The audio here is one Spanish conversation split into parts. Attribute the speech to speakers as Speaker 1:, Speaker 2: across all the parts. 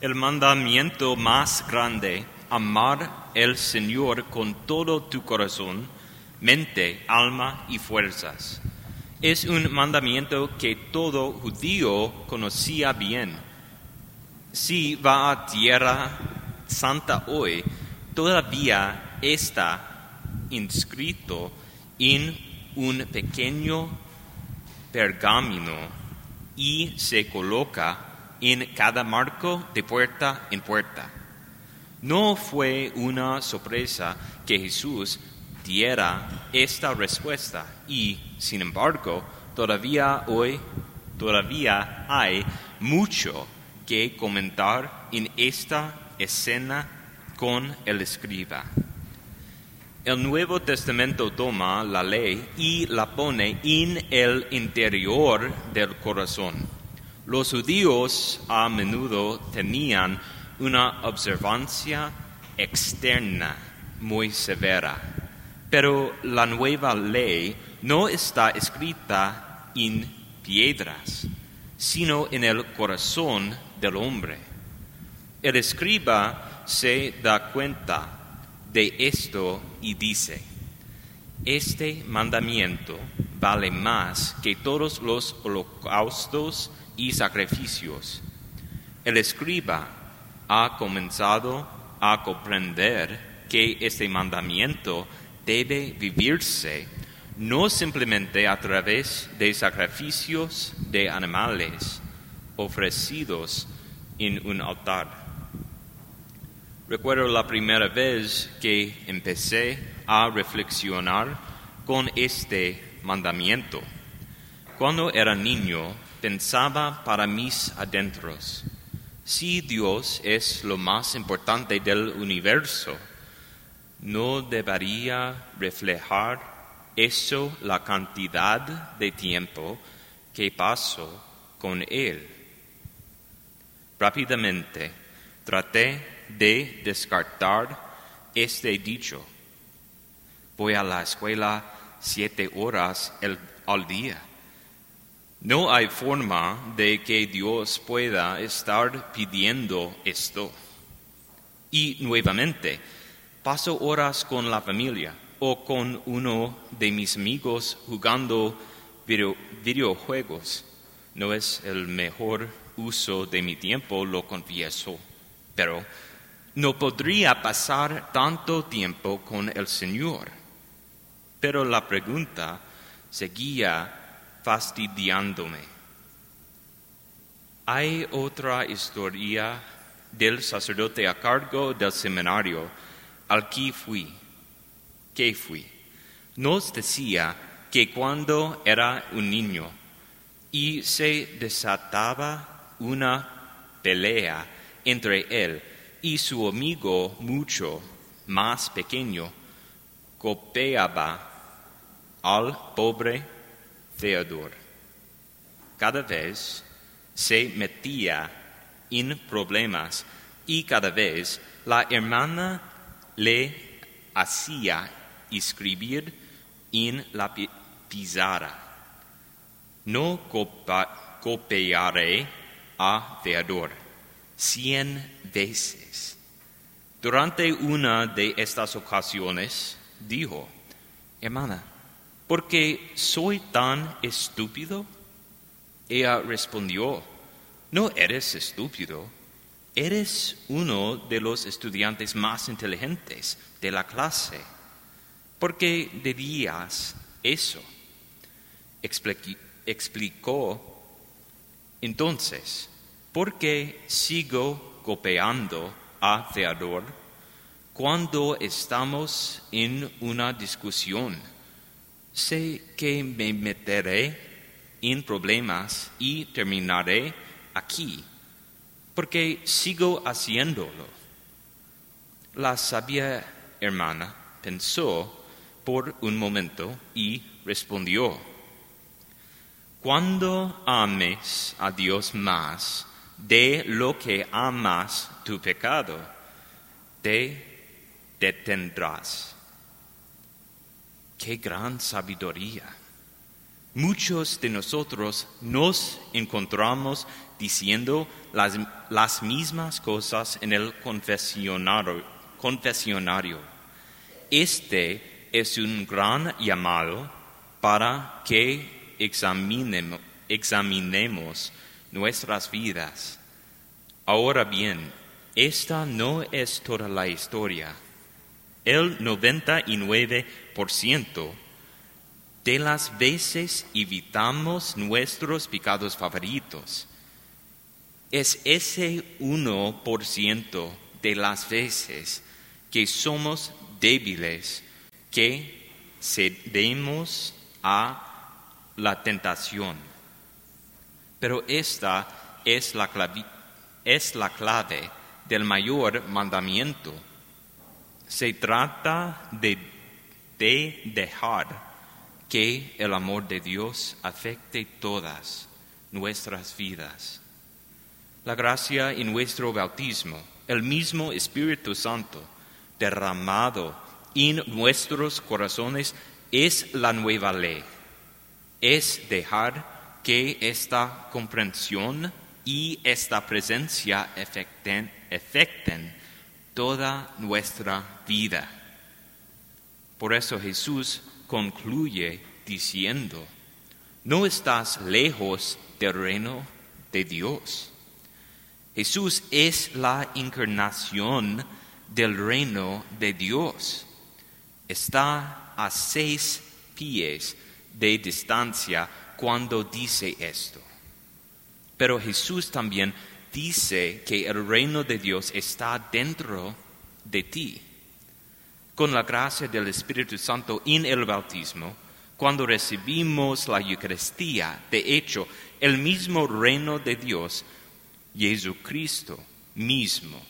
Speaker 1: el mandamiento más grande, amar el Señor con todo tu corazón, mente, alma y fuerzas. Es un mandamiento que todo judío conocía bien. Si va a tierra santa hoy, todavía está inscrito en un pequeño pergamino y se coloca en cada marco de puerta en puerta. No fue una sorpresa que Jesús diera esta respuesta y, sin embargo, todavía hoy, todavía hay mucho que comentar en esta escena con el escriba. El Nuevo Testamento toma la ley y la pone en el interior del corazón. Los judíos a menudo tenían una observancia externa muy severa, pero la nueva ley no está escrita en piedras, sino en el corazón del hombre. El escriba se da cuenta de esto y dice, este mandamiento vale más que todos los holocaustos y sacrificios. El escriba ha comenzado a comprender que este mandamiento debe vivirse no simplemente a través de sacrificios de animales ofrecidos en un altar Recuerdo la primera vez que empecé a reflexionar con este mandamiento. Cuando era niño pensaba para mis adentros, si Dios es lo más importante del universo, ¿no debería reflejar eso la cantidad de tiempo que paso con Él? Rápidamente traté de descartar este dicho. Voy a la escuela siete horas al día. No hay forma de que Dios pueda estar pidiendo esto. Y nuevamente, paso horas con la familia o con uno de mis amigos jugando videojuegos. No es el mejor uso de mi tiempo, lo confieso, pero no podría pasar tanto tiempo con el Señor. Pero la pregunta seguía fastidiándome. Hay otra historia del sacerdote a cargo del seminario al que fui. ¿Qué fui? Nos decía que cuando era un niño y se desataba una pelea entre él y su amigo mucho más pequeño copiaba al pobre Theodor. Cada vez se metía en problemas y cada vez la hermana le hacía escribir en la pizarra. No copiaré a Theodor cien veces. Durante una de estas ocasiones dijo, hermana, ¿por qué soy tan estúpido? Ella respondió, no eres estúpido, eres uno de los estudiantes más inteligentes de la clase. ¿Por qué debías eso? Explicó entonces, ¿por qué sigo copiando a Theodor cuando estamos en una discusión. Sé que me meteré en problemas y terminaré aquí, porque sigo haciéndolo. La sabia hermana pensó por un momento y respondió, Cuando ames a Dios más, de lo que amas tu pecado, te detendrás. Qué gran sabiduría. Muchos de nosotros nos encontramos diciendo las, las mismas cosas en el confesionario. Este es un gran llamado para que examinemos, examinemos nuestras vidas. Ahora bien, esta no es toda la historia. El 99% de las veces evitamos nuestros pecados favoritos. Es ese 1% de las veces que somos débiles que cedemos a la tentación. Pero esta es la clave, es la clave del mayor mandamiento. Se trata de, de dejar que el amor de Dios afecte todas nuestras vidas. La gracia en nuestro bautismo, el mismo Espíritu Santo derramado en nuestros corazones es la nueva ley. Es dejar que esta comprensión y esta presencia afecten, afecten toda nuestra vida. Por eso Jesús concluye diciendo, no estás lejos del reino de Dios. Jesús es la encarnación del reino de Dios. Está a seis pies de distancia cuando dice esto. Pero Jesús también dice que el reino de Dios está dentro de ti con la gracia del Espíritu Santo en el bautismo, cuando recibimos la Eucaristía, de hecho, el mismo reino de Dios, Jesucristo mismo,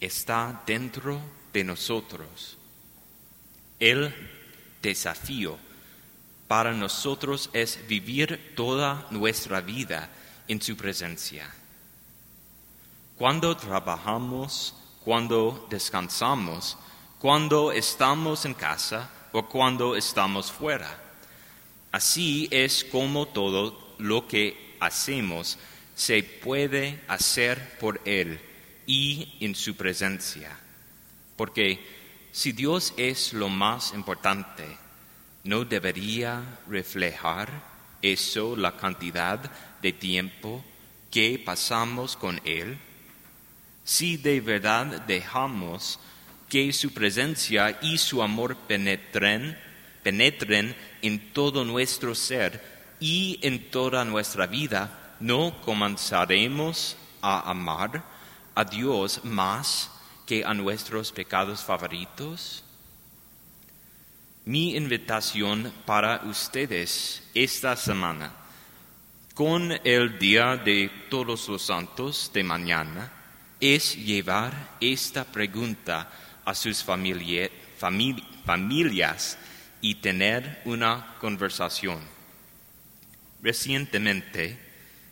Speaker 1: está dentro de nosotros. El desafío para nosotros es vivir toda nuestra vida en su presencia. Cuando trabajamos, cuando descansamos, cuando estamos en casa o cuando estamos fuera. Así es como todo lo que hacemos se puede hacer por Él y en su presencia. Porque si Dios es lo más importante, ¿no debería reflejar eso la cantidad de tiempo que pasamos con Él? Si de verdad dejamos que su presencia y su amor penetren, penetren en todo nuestro ser y en toda nuestra vida, no comenzaremos a amar a Dios más que a nuestros pecados favoritos? Mi invitación para ustedes esta semana, con el Día de Todos los Santos de mañana, es llevar esta pregunta a sus familias y tener una conversación. Recientemente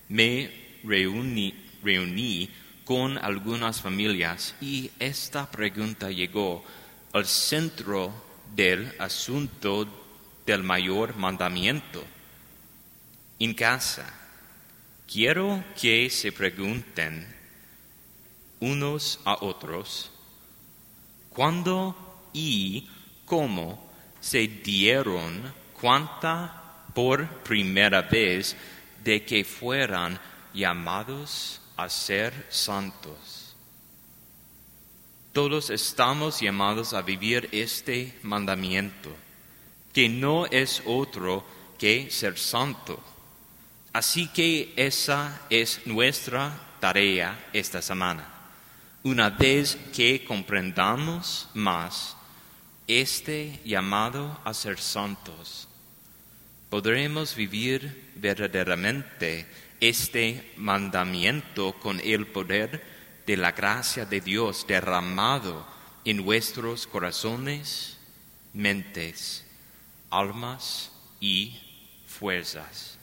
Speaker 1: me reuní, con algunas familias y esta pregunta llegó al centro del asunto del mayor mandamiento. En casa, quiero que se pregunten unos a otros cuándo y cómo se dieron cuenta por primera vez de que fueran llamados a ser santos. Todos estamos llamados a vivir este mandamiento, que no es otro que ser santo. Así que esa es nuestra tarea esta semana una vez que comprendamos más este llamado a ser santos, podremos vivir verdaderamente este mandamiento con el poder de la gracia de Dios derramado en vuestros corazones, mentes, almas y fuerzas.